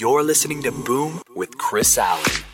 You're listening to Boom with Chris Allen.